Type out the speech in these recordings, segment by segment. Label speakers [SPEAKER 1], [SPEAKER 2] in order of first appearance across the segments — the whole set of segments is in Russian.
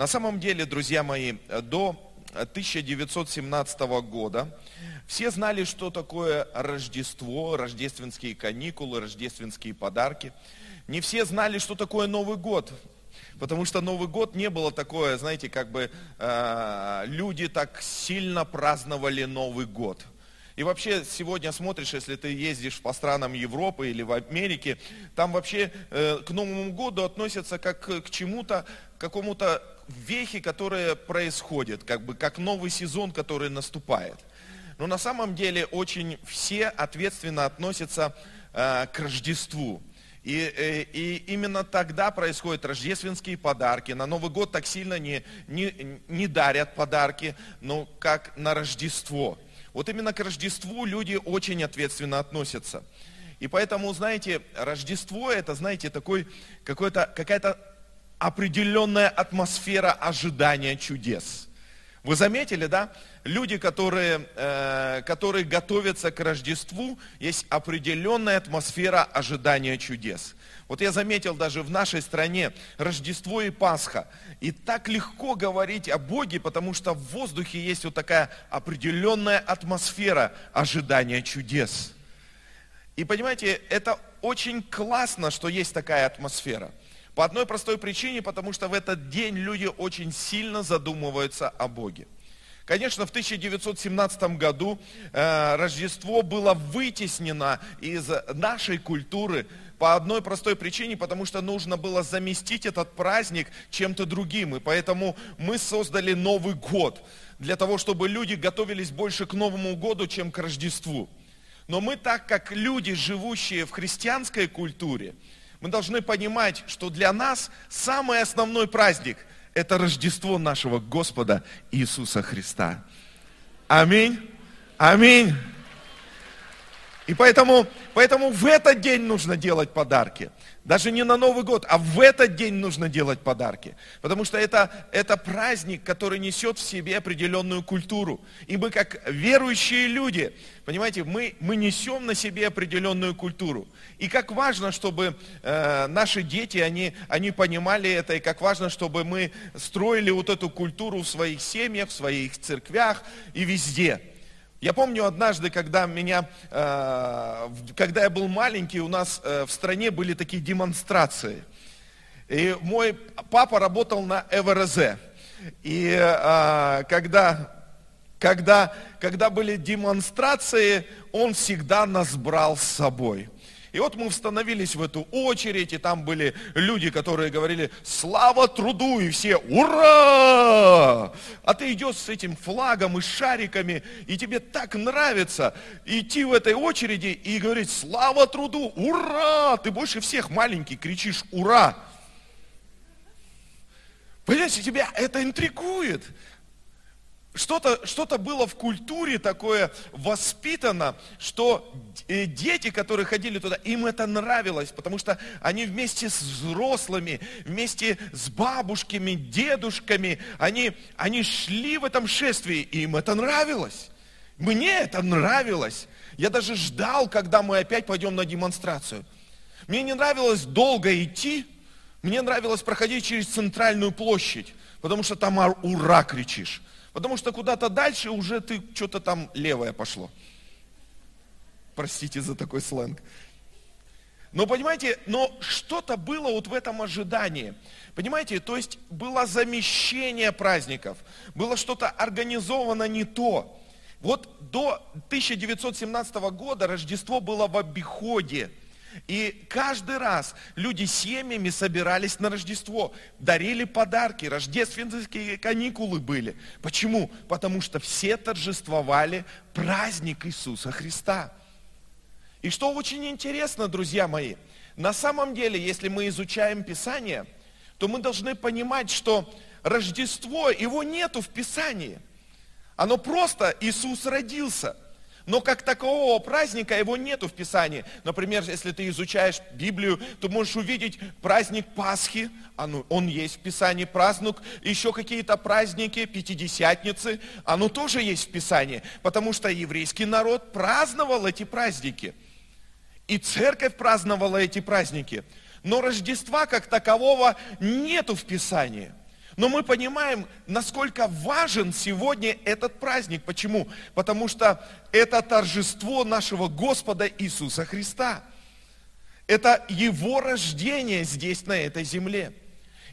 [SPEAKER 1] На самом деле, друзья мои, до 1917 года все знали, что такое Рождество, рождественские каникулы, рождественские подарки. Не все знали, что такое Новый год. Потому что Новый год не было такое, знаете, как бы э, люди так сильно праздновали Новый год. И вообще сегодня смотришь, если ты ездишь по странам Европы или в Америке, там вообще э, к Новому году относятся как к чему-то, какому-то вехе, которая происходит, как бы как новый сезон, который наступает. Но на самом деле очень все ответственно относятся э, к Рождеству. И, и, э, и именно тогда происходят рождественские подарки. На Новый год так сильно не, не, не дарят подарки, но как на Рождество. Вот именно к Рождеству люди очень ответственно относятся. И поэтому, знаете, Рождество это, знаете, такой, какой-то, какая-то определенная атмосфера ожидания чудес. Вы заметили, да? Люди, которые, э, которые готовятся к Рождеству, есть определенная атмосфера ожидания чудес. Вот я заметил даже в нашей стране Рождество и Пасха. И так легко говорить о Боге, потому что в воздухе есть вот такая определенная атмосфера ожидания чудес. И понимаете, это очень классно, что есть такая атмосфера. По одной простой причине, потому что в этот день люди очень сильно задумываются о Боге. Конечно, в 1917 году э, Рождество было вытеснено из нашей культуры по одной простой причине, потому что нужно было заместить этот праздник чем-то другим. И поэтому мы создали Новый год, для того, чтобы люди готовились больше к Новому году, чем к Рождеству. Но мы так, как люди, живущие в христианской культуре, мы должны понимать, что для нас самый основной праздник – это Рождество нашего Господа Иисуса Христа. Аминь. Аминь. И поэтому, поэтому в этот день нужно делать подарки. Даже не на Новый год, а в этот день нужно делать подарки. Потому что это, это праздник, который несет в себе определенную культуру. И мы как верующие люди, понимаете, мы, мы несем на себе определенную культуру. И как важно, чтобы э, наши дети, они, они понимали это, и как важно, чтобы мы строили вот эту культуру в своих семьях, в своих церквях и везде. Я помню однажды, когда меня, э, когда я был маленький, у нас э, в стране были такие демонстрации. И мой папа работал на ЭВРЗ. И э, когда, когда, когда были демонстрации, он всегда нас брал с собой. И вот мы становились в эту очередь, и там были люди, которые говорили, слава труду, и все, ура! А ты идешь с этим флагом и шариками, и тебе так нравится идти в этой очереди и говорить, слава труду, ура! Ты больше всех маленький кричишь, ура! Понимаете, тебя это интригует. Что-то что было в культуре такое воспитано, что э, дети, которые ходили туда, им это нравилось, потому что они вместе с взрослыми, вместе с бабушками, дедушками, они, они шли в этом шествии, и им это нравилось. Мне это нравилось. Я даже ждал, когда мы опять пойдем на демонстрацию. Мне не нравилось долго идти, мне нравилось проходить через центральную площадь, потому что там ура кричишь. Потому что куда-то дальше уже ты что-то там левое пошло. Простите за такой сленг. Но понимаете, но что-то было вот в этом ожидании. Понимаете, то есть было замещение праздников, было что-то организовано не то. Вот до 1917 года Рождество было в обиходе. И каждый раз люди семьями собирались на Рождество, дарили подарки, рождественские каникулы были. Почему? Потому что все торжествовали праздник Иисуса Христа. И что очень интересно, друзья мои, на самом деле, если мы изучаем Писание, то мы должны понимать, что Рождество, его нету в Писании. Оно просто Иисус родился – но как такового праздника его нету в Писании. Например, если ты изучаешь Библию, то можешь увидеть праздник Пасхи, он, он есть в Писании, праздник, еще какие-то праздники, Пятидесятницы, оно тоже есть в Писании, потому что еврейский народ праздновал эти праздники. И церковь праздновала эти праздники. Но Рождества как такового нету в Писании. Но мы понимаем, насколько важен сегодня этот праздник. Почему? Потому что это торжество нашего Господа Иисуса Христа. Это Его рождение здесь, на этой земле.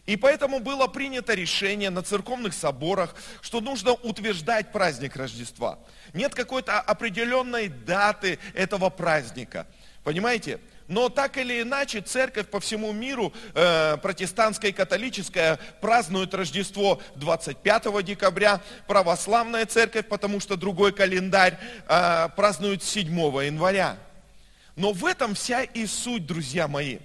[SPEAKER 1] И поэтому было принято решение на церковных соборах, что нужно утверждать праздник Рождества. Нет какой-то определенной даты этого праздника. Понимаете? Но так или иначе, церковь по всему миру, э, протестантская и католическая, празднует Рождество 25 декабря, православная церковь, потому что другой календарь, э, празднует 7 января. Но в этом вся и суть, друзья мои,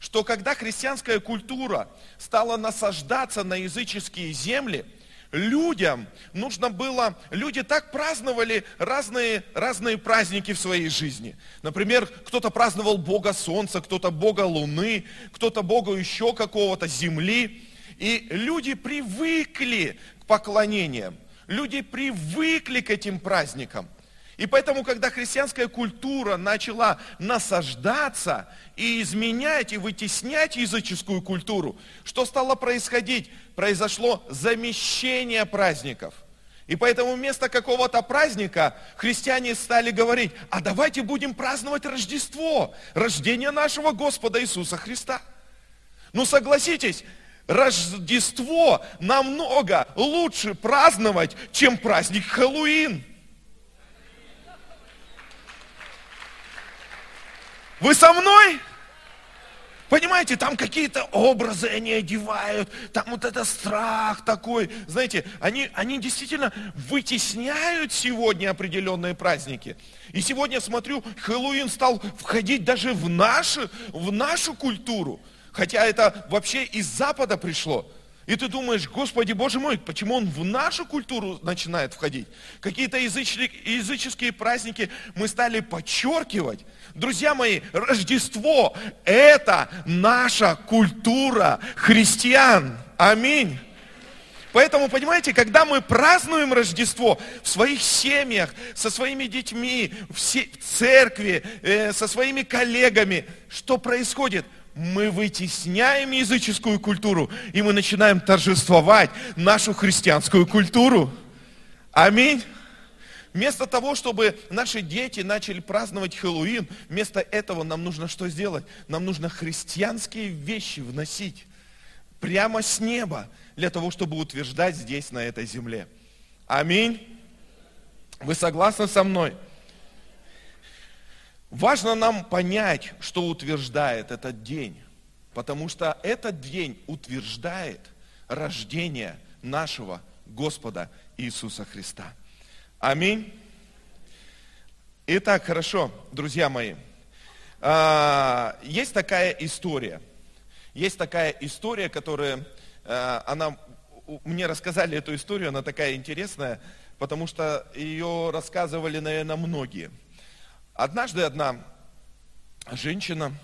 [SPEAKER 1] что когда христианская культура стала насаждаться на языческие земли – людям нужно было, люди так праздновали разные, разные праздники в своей жизни. Например, кто-то праздновал Бога Солнца, кто-то Бога Луны, кто-то Бога еще какого-то Земли. И люди привыкли к поклонениям, люди привыкли к этим праздникам. И поэтому, когда христианская культура начала насаждаться и изменять, и вытеснять языческую культуру, что стало происходить? Произошло замещение праздников. И поэтому вместо какого-то праздника христиане стали говорить, а давайте будем праздновать Рождество, рождение нашего Господа Иисуса Христа. Ну согласитесь, Рождество намного лучше праздновать, чем праздник Хэллоуин. Вы со мной? Понимаете, там какие-то образы они одевают, там вот это страх такой. Знаете, они, они действительно вытесняют сегодня определенные праздники. И сегодня, смотрю, Хэллоуин стал входить даже в нашу, в нашу культуру. Хотя это вообще из Запада пришло. И ты думаешь, Господи, Боже мой, почему он в нашу культуру начинает входить? Какие-то языческие праздники мы стали подчеркивать. Друзья мои, Рождество – это наша культура христиан. Аминь. Поэтому, понимаете, когда мы празднуем Рождество в своих семьях, со своими детьми, в церкви, э, со своими коллегами, что происходит – мы вытесняем языческую культуру, и мы начинаем торжествовать нашу христианскую культуру. Аминь. Вместо того, чтобы наши дети начали праздновать Хэллоуин, вместо этого нам нужно что сделать? Нам нужно христианские вещи вносить прямо с неба, для того, чтобы утверждать здесь, на этой земле. Аминь. Вы согласны со мной? Важно нам понять, что утверждает этот день, потому что этот день утверждает рождение нашего Господа Иисуса Христа. Аминь. Итак, хорошо, друзья мои. А, есть такая история. Есть такая история, которая, а, она, мне рассказали эту историю, она такая интересная, потому что ее рассказывали, наверное, многие – Однажды одна женщина,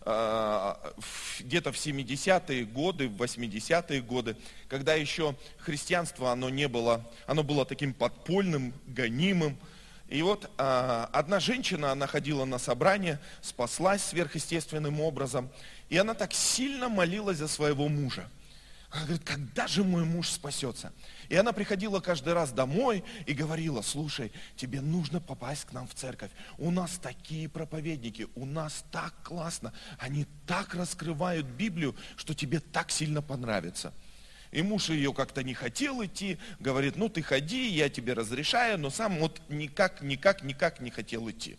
[SPEAKER 1] а, где-то в 70-е годы, в 80-е годы, когда еще христианство, оно не было, оно было таким подпольным, гонимым. И вот а, одна женщина, она ходила на собрание, спаслась сверхъестественным образом, и она так сильно молилась за своего мужа – она говорит, когда же мой муж спасется? И она приходила каждый раз домой и говорила, слушай, тебе нужно попасть к нам в церковь. У нас такие проповедники, у нас так классно. Они так раскрывают Библию, что тебе так сильно понравится. И муж ее как-то не хотел идти, говорит, ну ты ходи, я тебе разрешаю, но сам вот никак, никак, никак не хотел идти.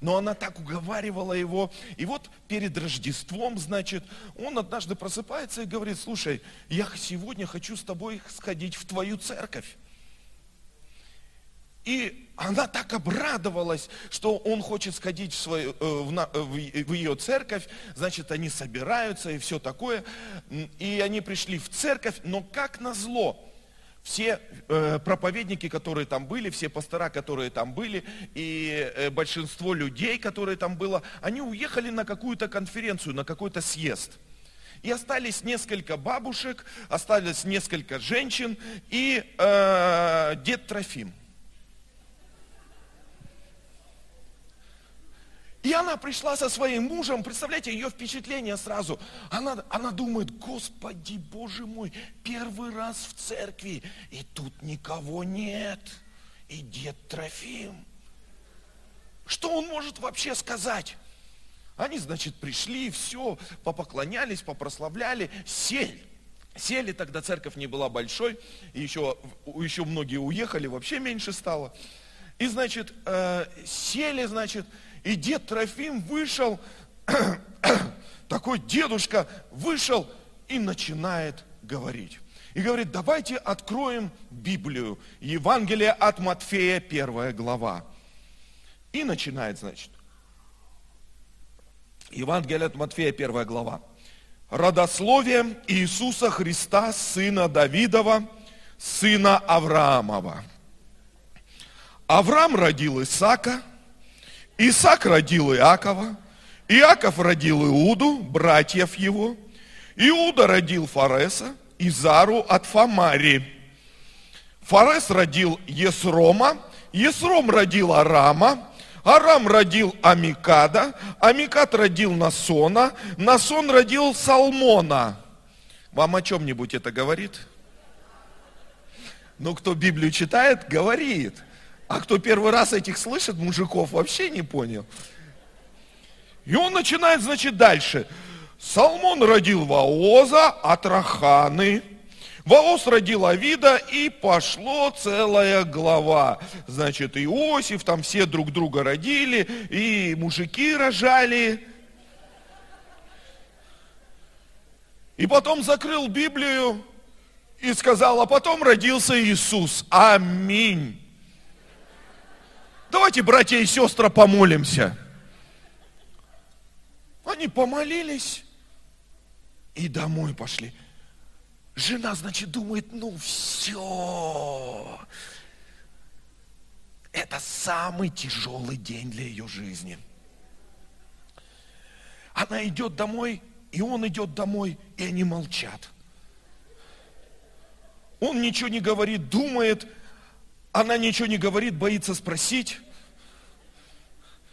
[SPEAKER 1] Но она так уговаривала его. И вот перед Рождеством, значит, он однажды просыпается и говорит, слушай, я сегодня хочу с тобой сходить в твою церковь. И она так обрадовалась, что он хочет сходить в, свою, э, в, в ее церковь, значит, они собираются и все такое. И они пришли в церковь, но как назло, все э, проповедники, которые там были, все пастора, которые там были, и э, большинство людей, которые там было, они уехали на какую-то конференцию, на какой-то съезд. И остались несколько бабушек, остались несколько женщин и э, дед Трофим. И она пришла со своим мужем, представляете, ее впечатление сразу. Она, она думает, Господи, Боже мой, первый раз в церкви, и тут никого нет. И дед Трофим. Что он может вообще сказать? Они, значит, пришли, все, попоклонялись, попрославляли, сели. Сели, тогда церковь не была большой, и еще, еще многие уехали, вообще меньше стало. И, значит, э, сели, значит, и дед Трофим вышел, такой дедушка вышел и начинает говорить. И говорит, давайте откроем Библию, Евангелие от Матфея, первая глава. И начинает, значит, Евангелие от Матфея, первая глава. Родословие Иисуса Христа, сына Давидова, сына Авраамова. Авраам родил Исаака, Исаак родил Иакова, Иаков родил Иуду, братьев его, Иуда родил Фареса, Изару от Фамари. Фарес родил Есрома, Есром родил Арама, Арам родил Амикада, Амикад родил Насона, Насон родил Салмона. Вам о чем-нибудь это говорит? Ну, кто Библию читает, говорит. А кто первый раз этих слышит, мужиков, вообще не понял. И он начинает, значит, дальше. Салмон родил Ваоза от Раханы. Воос родил Авида, и пошло целая глава. Значит, Иосиф, там все друг друга родили, и мужики рожали. И потом закрыл Библию и сказал, а потом родился Иисус. Аминь. Давайте, братья и сестры, помолимся. Они помолились и домой пошли. Жена, значит, думает, ну все. Это самый тяжелый день для ее жизни. Она идет домой, и он идет домой, и они молчат. Он ничего не говорит, думает, она ничего не говорит, боится спросить.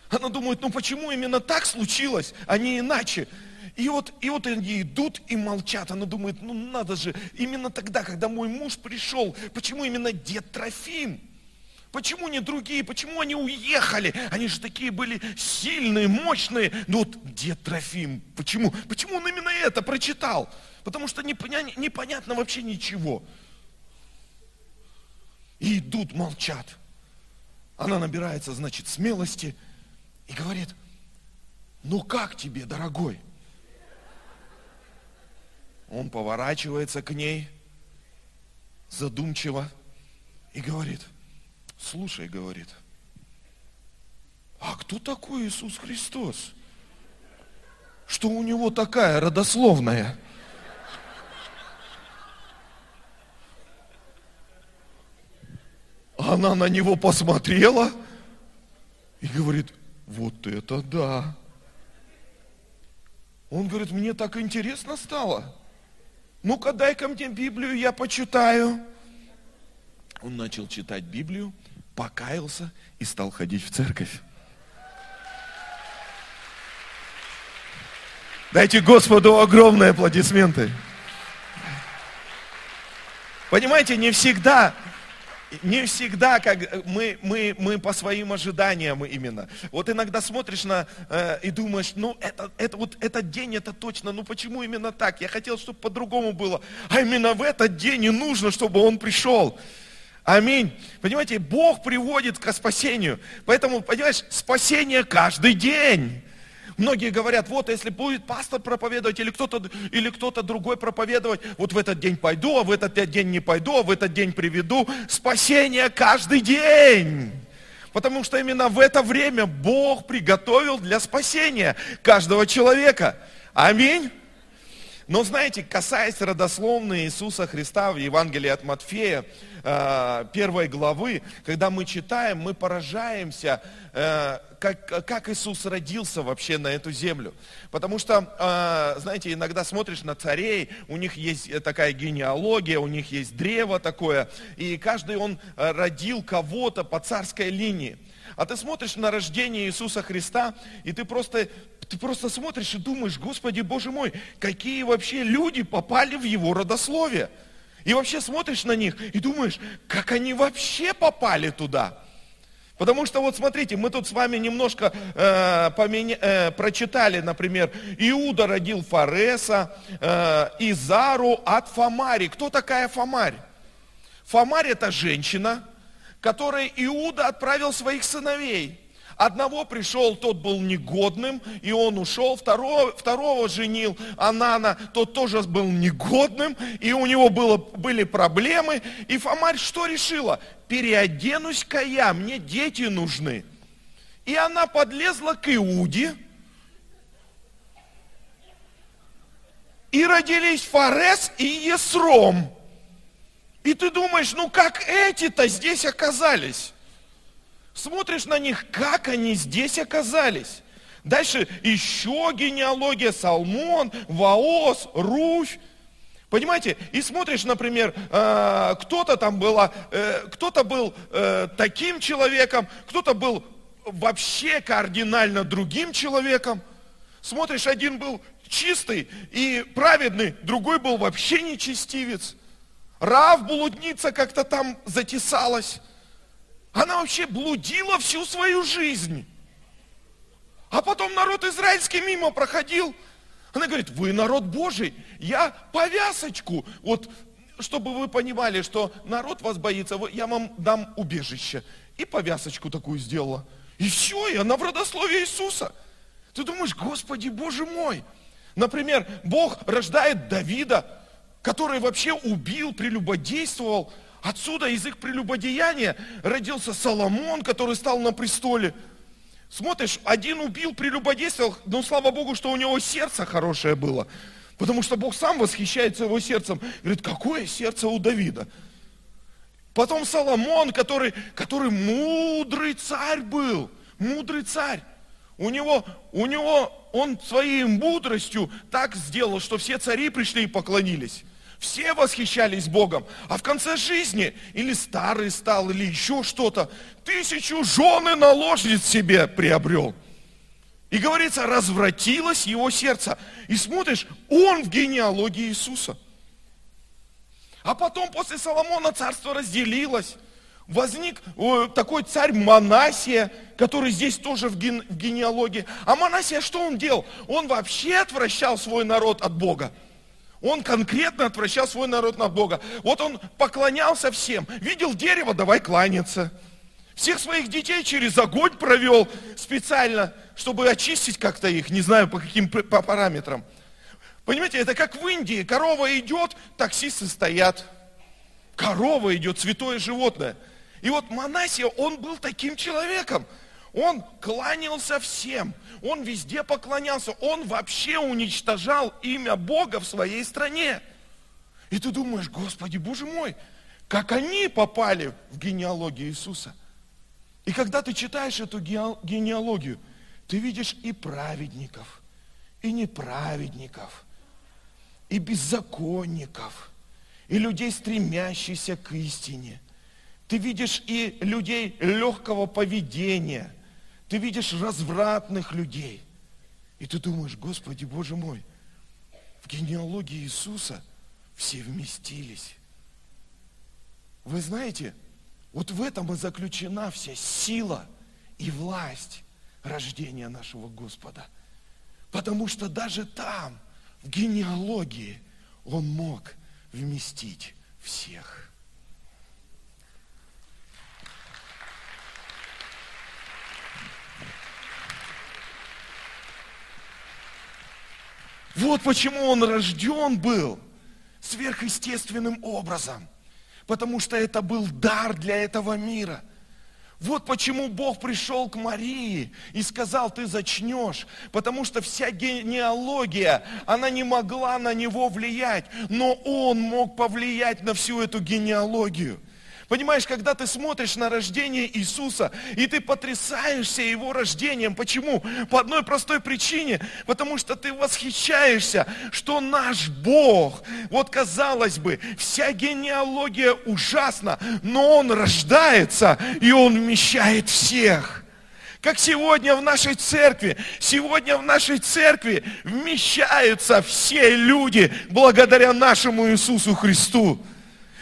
[SPEAKER 1] Она думает, ну почему именно так случилось, а не иначе? И вот, и вот они идут и молчат. Она думает, ну надо же, именно тогда, когда мой муж пришел, почему именно дед Трофим? Почему не другие? Почему они уехали? Они же такие были сильные, мощные. Ну вот дед Трофим, почему? Почему он именно это прочитал? Потому что непонятно, непонятно вообще ничего. И идут, молчат. Она набирается, значит, смелости и говорит, ну как тебе, дорогой? Он поворачивается к ней задумчиво и говорит, слушай, говорит, а кто такой Иисус Христос? Что у него такая родословная? Она на него посмотрела и говорит, вот это да. Он говорит, мне так интересно стало ну-ка дай-ка мне Библию, я почитаю. Он начал читать Библию, покаялся и стал ходить в церковь. Дайте Господу огромные аплодисменты. Понимаете, не всегда не всегда, как мы, мы, мы по своим ожиданиям именно. Вот иногда смотришь на э, и думаешь, ну это, это вот этот день, это точно, ну почему именно так? Я хотел, чтобы по-другому было. А именно в этот день и нужно, чтобы он пришел. Аминь. Понимаете, Бог приводит к спасению. Поэтому, понимаешь, спасение каждый день. Многие говорят, вот если будет пастор проповедовать или кто-то или кто-то другой проповедовать, вот в этот день пойду, а в этот день не пойду, а в этот день приведу. Спасение каждый день. Потому что именно в это время Бог приготовил для спасения каждого человека. Аминь. Но знаете, касаясь родословной Иисуса Христа в Евангелии от Матфея, э, первой главы, когда мы читаем, мы поражаемся, э, как, как Иисус родился вообще на эту землю. Потому что, э, знаете, иногда смотришь на царей, у них есть такая генеалогия, у них есть древо такое, и каждый он родил кого-то по царской линии. А ты смотришь на рождение Иисуса Христа, и ты просто, ты просто смотришь и думаешь, Господи, Боже мой, какие вообще люди попали в Его родословие. И вообще смотришь на них и думаешь, как они вообще попали туда. Потому что вот смотрите, мы тут с вами немножко э, поменя, э, прочитали, например, Иуда родил Фареса, э, Изару от Фомари. Кто такая Фомарь? Фомарь это женщина, которой Иуда отправил своих сыновей. Одного пришел, тот был негодным, и он ушел. Второго, второго женил Анана, тот тоже был негодным, и у него было, были проблемы. И Фомарь что решила? Переоденусь-ка я, мне дети нужны. И она подлезла к Иуде, и родились Фарес и Есром. И ты думаешь, ну как эти-то здесь оказались? Смотришь на них, как они здесь оказались. Дальше еще генеалогия Салмон, Ваос, Руфь. Понимаете? И смотришь, например, э, кто-то там было, э, кто-то был э, таким человеком, кто-то был вообще кардинально другим человеком. Смотришь, один был чистый и праведный, другой был вообще нечестивец. Рав блудница как-то там затесалась. Она вообще блудила всю свою жизнь. А потом народ израильский мимо проходил. Она говорит, вы народ Божий, я повязочку. Вот, чтобы вы понимали, что народ вас боится, я вам дам убежище. И повязочку такую сделала. И все, и она в родословии Иисуса. Ты думаешь, Господи, Боже мой. Например, Бог рождает Давида, который вообще убил, прелюбодействовал. Отсюда из их прелюбодеяния родился Соломон, который стал на престоле. Смотришь, один убил, прелюбодействовал, но слава Богу, что у него сердце хорошее было. Потому что Бог сам восхищается его сердцем. Говорит, какое сердце у Давида. Потом Соломон, который, который мудрый царь был. Мудрый царь. У него, у него, он своей мудростью так сделал, что все цари пришли и поклонились. Все восхищались Богом. А в конце жизни, или старый стал, или еще что-то, тысячу жены наложниц себе приобрел. И говорится, развратилось его сердце. И смотришь, он в генеалогии Иисуса. А потом после Соломона царство разделилось. Возник такой царь Манасия, который здесь тоже в, ген, в генеалогии. А Манасия что он делал? Он вообще отвращал свой народ от Бога. Он конкретно отвращал свой народ на Бога. Вот он поклонялся всем. Видел дерево, давай кланяться. Всех своих детей через огонь провел специально, чтобы очистить как-то их, не знаю по каким по параметрам. Понимаете, это как в Индии. Корова идет, таксисты стоят. Корова идет, святое животное. И вот Манасия, он был таким человеком. Он кланялся всем, он везде поклонялся, он вообще уничтожал имя Бога в своей стране. И ты думаешь, Господи, Боже мой, как они попали в генеалогию Иисуса. И когда ты читаешь эту генеалогию, ты видишь и праведников, и неправедников, и беззаконников, и людей, стремящихся к истине. Ты видишь и людей легкого поведения – ты видишь развратных людей. И ты думаешь, Господи, Боже мой, в генеалогии Иисуса все вместились. Вы знаете, вот в этом и заключена вся сила и власть рождения нашего Господа. Потому что даже там, в генеалогии, Он мог вместить всех. Вот почему он рожден был сверхъестественным образом. Потому что это был дар для этого мира. Вот почему Бог пришел к Марии и сказал, ты зачнешь, потому что вся генеалогия, она не могла на него влиять, но он мог повлиять на всю эту генеалогию. Понимаешь, когда ты смотришь на рождение Иисуса, и ты потрясаешься Его рождением. Почему? По одной простой причине. Потому что ты восхищаешься, что наш Бог, вот казалось бы, вся генеалогия ужасна, но Он рождается, и Он вмещает всех. Как сегодня в нашей церкви, сегодня в нашей церкви вмещаются все люди благодаря нашему Иисусу Христу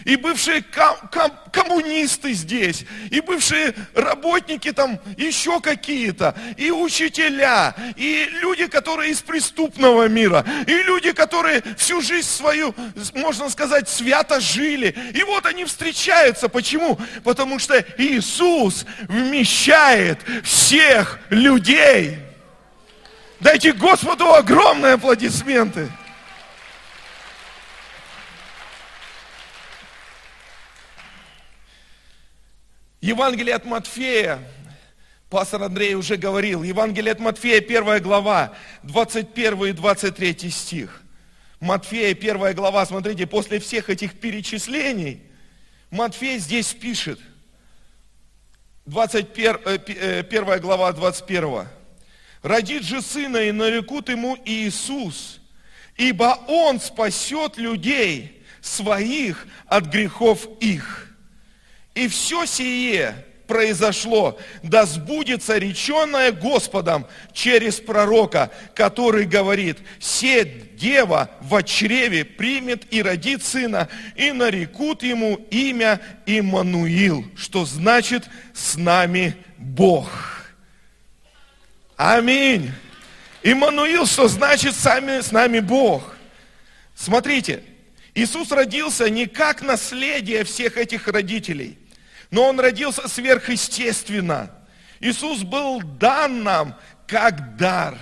[SPEAKER 1] и бывшие ком- ком- коммунисты здесь, и бывшие работники там еще какие-то, и учителя, и люди, которые из преступного мира, и люди, которые всю жизнь свою, можно сказать, свято жили. И вот они встречаются. Почему? Потому что Иисус вмещает всех людей. Дайте Господу огромные аплодисменты. Евангелие от Матфея, пастор Андрей уже говорил, Евангелие от Матфея, первая глава, 21 и 23 стих. Матфея, первая глава, смотрите, после всех этих перечислений, Матфей здесь пишет, 21, э, первая глава, 21. «Родит же сына, и нарекут ему Иисус, ибо он спасет людей своих от грехов их». И все сие произошло, да сбудется реченное Господом через пророка, который говорит, «Се дева в чреве примет и родит сына, и нарекут ему имя Иммануил», что значит «с нами Бог». Аминь. Иммануил, что значит сами, с нами Бог. Смотрите, Иисус родился не как наследие всех этих родителей – но он родился сверхъестественно. Иисус был дан нам как дар.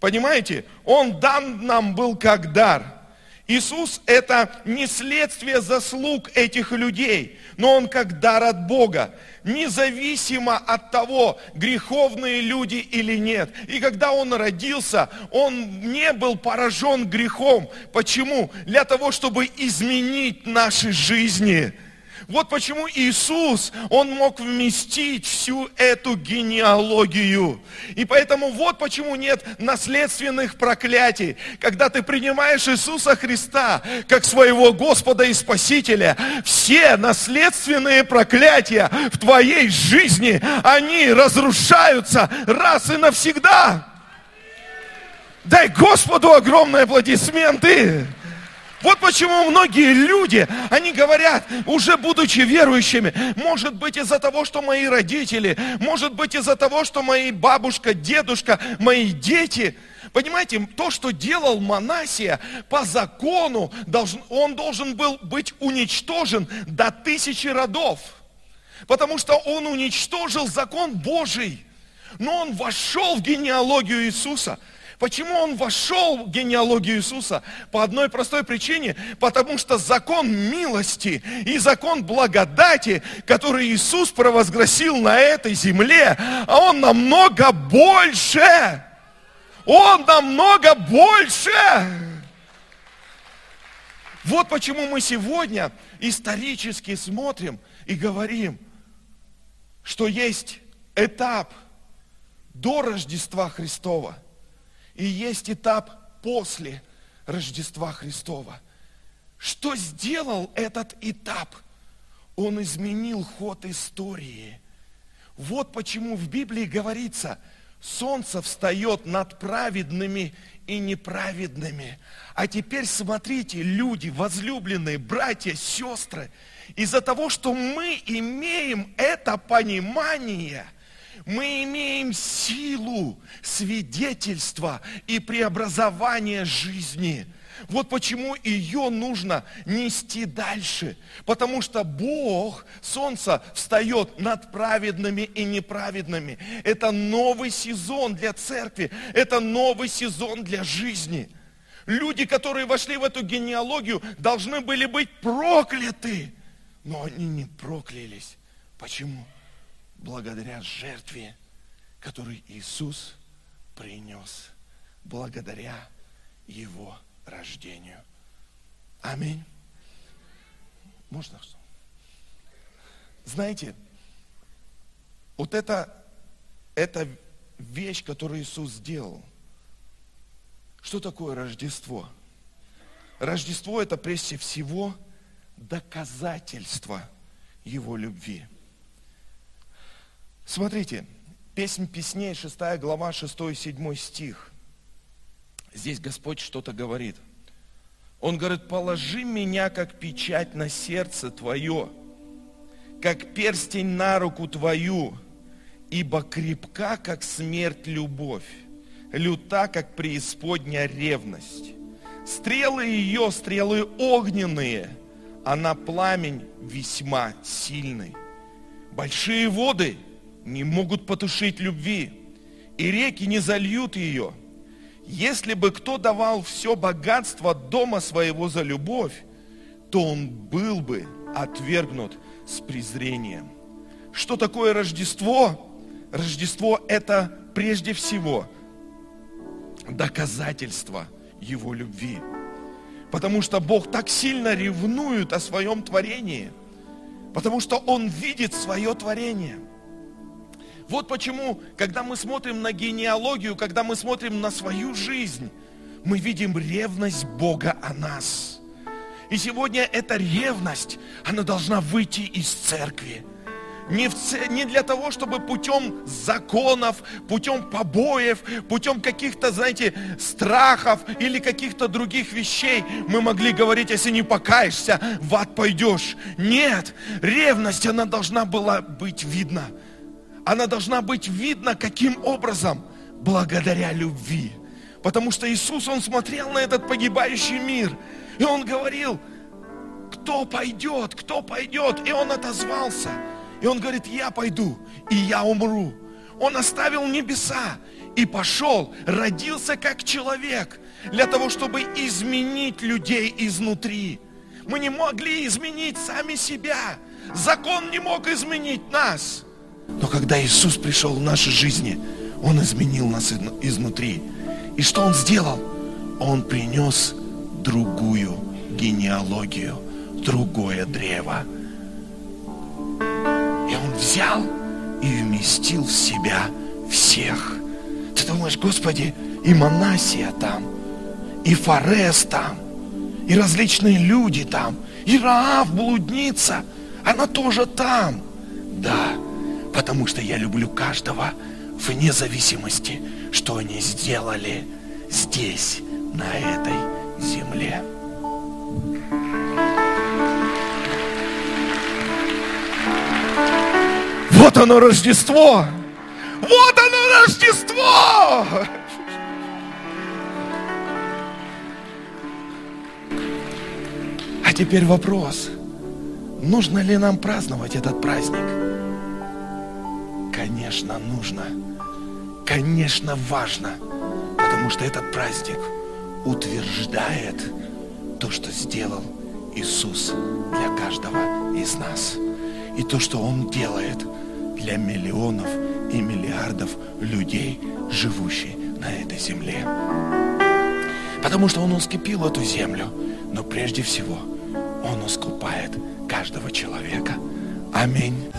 [SPEAKER 1] Понимаете? Он дан нам был как дар. Иисус – это не следствие заслуг этих людей, но Он как дар от Бога, независимо от того, греховные люди или нет. И когда Он родился, Он не был поражен грехом. Почему? Для того, чтобы изменить наши жизни – вот почему Иисус, Он мог вместить всю эту генеалогию. И поэтому вот почему нет наследственных проклятий. Когда ты принимаешь Иисуса Христа как своего Господа и Спасителя, все наследственные проклятия в твоей жизни, они разрушаются раз и навсегда. Дай Господу огромные аплодисменты. Вот почему многие люди, они говорят, уже будучи верующими, может быть из-за того, что мои родители, может быть из-за того, что мои бабушка, дедушка, мои дети, Понимаете, то, что делал Манасия по закону, должен, он должен был быть уничтожен до тысячи родов. Потому что он уничтожил закон Божий. Но он вошел в генеалогию Иисуса – Почему он вошел в генеалогию Иисуса? По одной простой причине, потому что закон милости и закон благодати, который Иисус провозгласил на этой земле, а он намного больше. Он намного больше. Вот почему мы сегодня исторически смотрим и говорим, что есть этап до Рождества Христова – и есть этап после Рождества Христова. Что сделал этот этап? Он изменил ход истории. Вот почему в Библии говорится, солнце встает над праведными и неправедными. А теперь смотрите, люди, возлюбленные, братья, сестры, из-за того, что мы имеем это понимание – мы имеем силу свидетельства и преобразования жизни. Вот почему ее нужно нести дальше. Потому что Бог, солнце, встает над праведными и неправедными. Это новый сезон для церкви. Это новый сезон для жизни. Люди, которые вошли в эту генеалогию, должны были быть прокляты. Но они не проклялись. Почему? Благодаря жертве, которую Иисус принес, благодаря Его рождению. Аминь. Можно? Знаете, вот это, это вещь, которую Иисус сделал. Что такое Рождество? Рождество это прежде всего доказательство Его любви. Смотрите, песнь песней, 6 глава, 6 и 7 стих. Здесь Господь что-то говорит. Он говорит, положи меня, как печать на сердце твое, как перстень на руку твою, ибо крепка, как смерть, любовь, люта, как преисподняя ревность. Стрелы ее, стрелы огненные, а на пламень весьма сильный. Большие воды не могут потушить любви, и реки не зальют ее. Если бы кто давал все богатство дома своего за любовь, то он был бы отвергнут с презрением. Что такое Рождество? Рождество – это прежде всего доказательство Его любви. Потому что Бог так сильно ревнует о своем творении, потому что Он видит свое творение. Вот почему, когда мы смотрим на генеалогию, когда мы смотрим на свою жизнь, мы видим ревность Бога о нас. И сегодня эта ревность, она должна выйти из церкви – не, в, не для того, чтобы путем законов, путем побоев, путем каких-то, знаете, страхов или каких-то других вещей мы могли говорить, если не покаешься, в ад пойдешь. Нет, ревность, она должна была быть видна. Она должна быть видна каким образом? Благодаря любви. Потому что Иисус, Он смотрел на этот погибающий мир, и Он говорил, кто пойдет, кто пойдет, и Он отозвался – и он говорит, я пойду, и я умру. Он оставил небеса и пошел, родился как человек, для того, чтобы изменить людей изнутри. Мы не могли изменить сами себя. Закон не мог изменить нас. Но когда Иисус пришел в наши жизни, Он изменил нас изнутри. И что Он сделал? Он принес другую генеалогию, другое древо взял и вместил в себя всех. Ты думаешь, Господи, и Манасия там, и Фарес там, и различные люди там, и Раав, блудница, она тоже там. Да, потому что я люблю каждого вне зависимости, что они сделали здесь, на этой земле. Вот оно Рождество! Вот оно Рождество! А теперь вопрос. Нужно ли нам праздновать этот праздник? Конечно, нужно. Конечно, важно. Потому что этот праздник утверждает то, что сделал Иисус для каждого из нас. И то, что Он делает – для миллионов и миллиардов людей, живущих на этой земле. Потому что Он искупил эту землю, но прежде всего Он искупает каждого человека. Аминь.